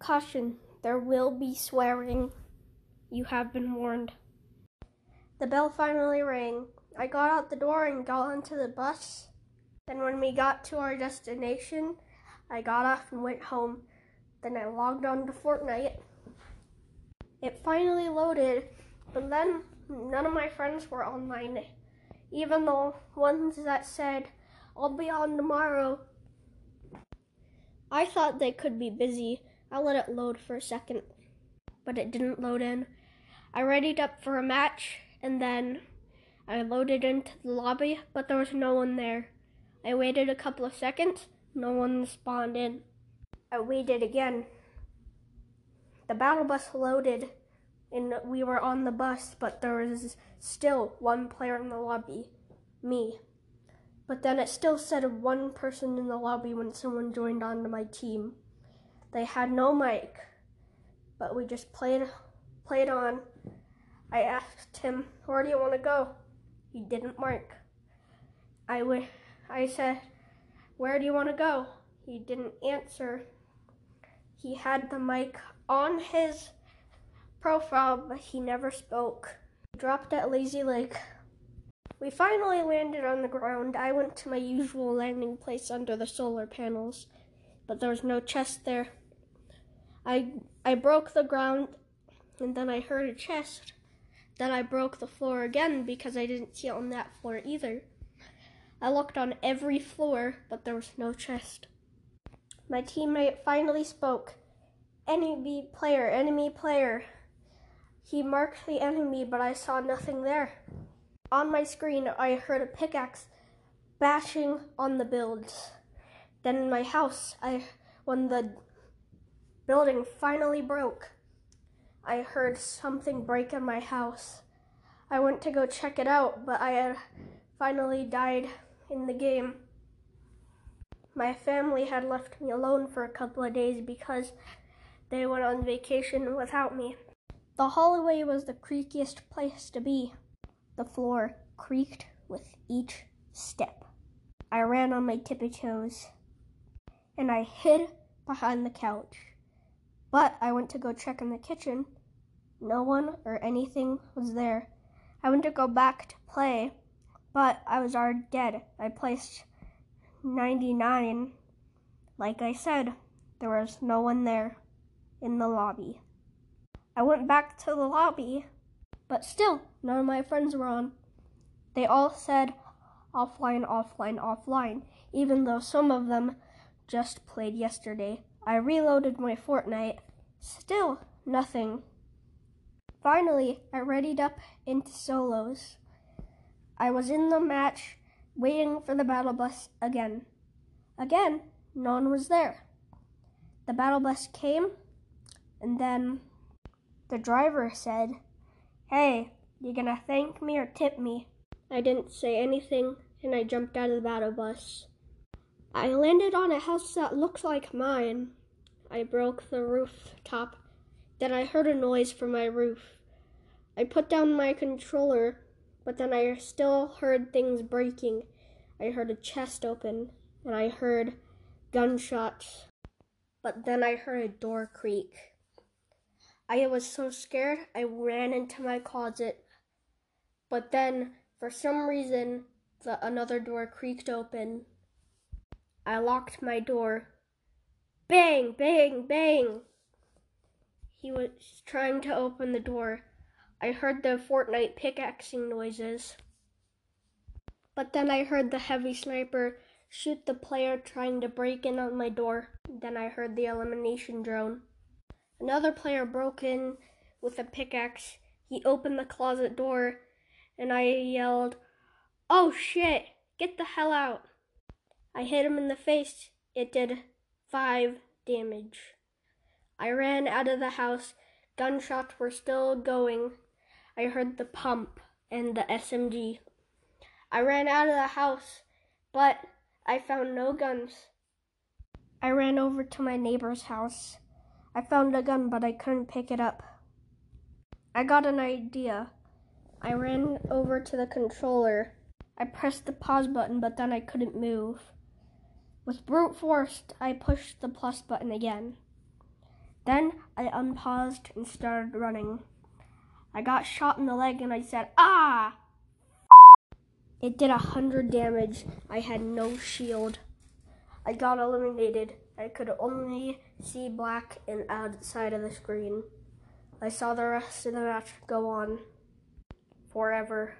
Caution, there will be swearing. You have been warned. The bell finally rang. I got out the door and got onto the bus. Then, when we got to our destination, I got off and went home. Then I logged on to Fortnite. It finally loaded, but then none of my friends were online. Even the ones that said, I'll be on tomorrow. I thought they could be busy. I let it load for a second, but it didn't load in. I readied up for a match and then I loaded into the lobby, but there was no one there. I waited a couple of seconds, no one responded. I waited again. The battle bus loaded and we were on the bus, but there was still one player in the lobby, me. But then it still said one person in the lobby when someone joined onto my team. They had no mic, but we just played played on. I asked him, "Where do you want to go?" He didn't mark. I, w- I said, Where do you want to go? He didn't answer. He had the mic on his profile, but he never spoke. He dropped at Lazy Lake. We finally landed on the ground. I went to my usual landing place under the solar panels, but there was no chest there. I I broke the ground and then I heard a chest. Then I broke the floor again because I didn't see it on that floor either. I looked on every floor, but there was no chest. My teammate finally spoke. Enemy player, enemy player. He marked the enemy, but I saw nothing there. On my screen, I heard a pickaxe bashing on the builds. Then in my house, I when the building finally broke, I heard something break in my house. I went to go check it out, but I had finally died in the game. My family had left me alone for a couple of days because they went on vacation without me. The hallway was the creakiest place to be. The floor creaked with each step. I ran on my tippy toes and I hid behind the couch. But I went to go check in the kitchen. No one or anything was there. I went to go back to play, but I was already dead. I placed 99. Like I said, there was no one there in the lobby. I went back to the lobby, but still, none of my friends were on. They all said offline, offline, offline, even though some of them just played yesterday. I reloaded my Fortnite. Still, nothing. Finally, I readied up into solos. I was in the match, waiting for the battle bus again. Again, no one was there. The battle bus came, and then the driver said, Hey, you gonna thank me or tip me? I didn't say anything, and I jumped out of the battle bus. I landed on a house that looked like mine. I broke the rooftop. Then I heard a noise from my roof. I put down my controller, but then I still heard things breaking. I heard a chest open, and I heard gunshots. But then I heard a door creak. I was so scared I ran into my closet. But then, for some reason, the another door creaked open. I locked my door. Bang, bang, bang. He was trying to open the door. I heard the Fortnite pickaxing noises. But then I heard the heavy sniper shoot the player trying to break in on my door. Then I heard the elimination drone. Another player broke in with a pickaxe. He opened the closet door and I yelled, Oh shit, get the hell out. I hit him in the face. It did five damage. I ran out of the house. Gunshots were still going. I heard the pump and the SMG. I ran out of the house, but I found no guns. I ran over to my neighbor's house. I found a gun, but I couldn't pick it up. I got an idea. I ran over to the controller. I pressed the pause button, but then I couldn't move. With brute force, I pushed the plus button again. Then I unpaused and started running. I got shot in the leg and I said, Ah! It did a hundred damage. I had no shield. I got eliminated. I could only see black and outside of the screen. I saw the rest of the match go on forever.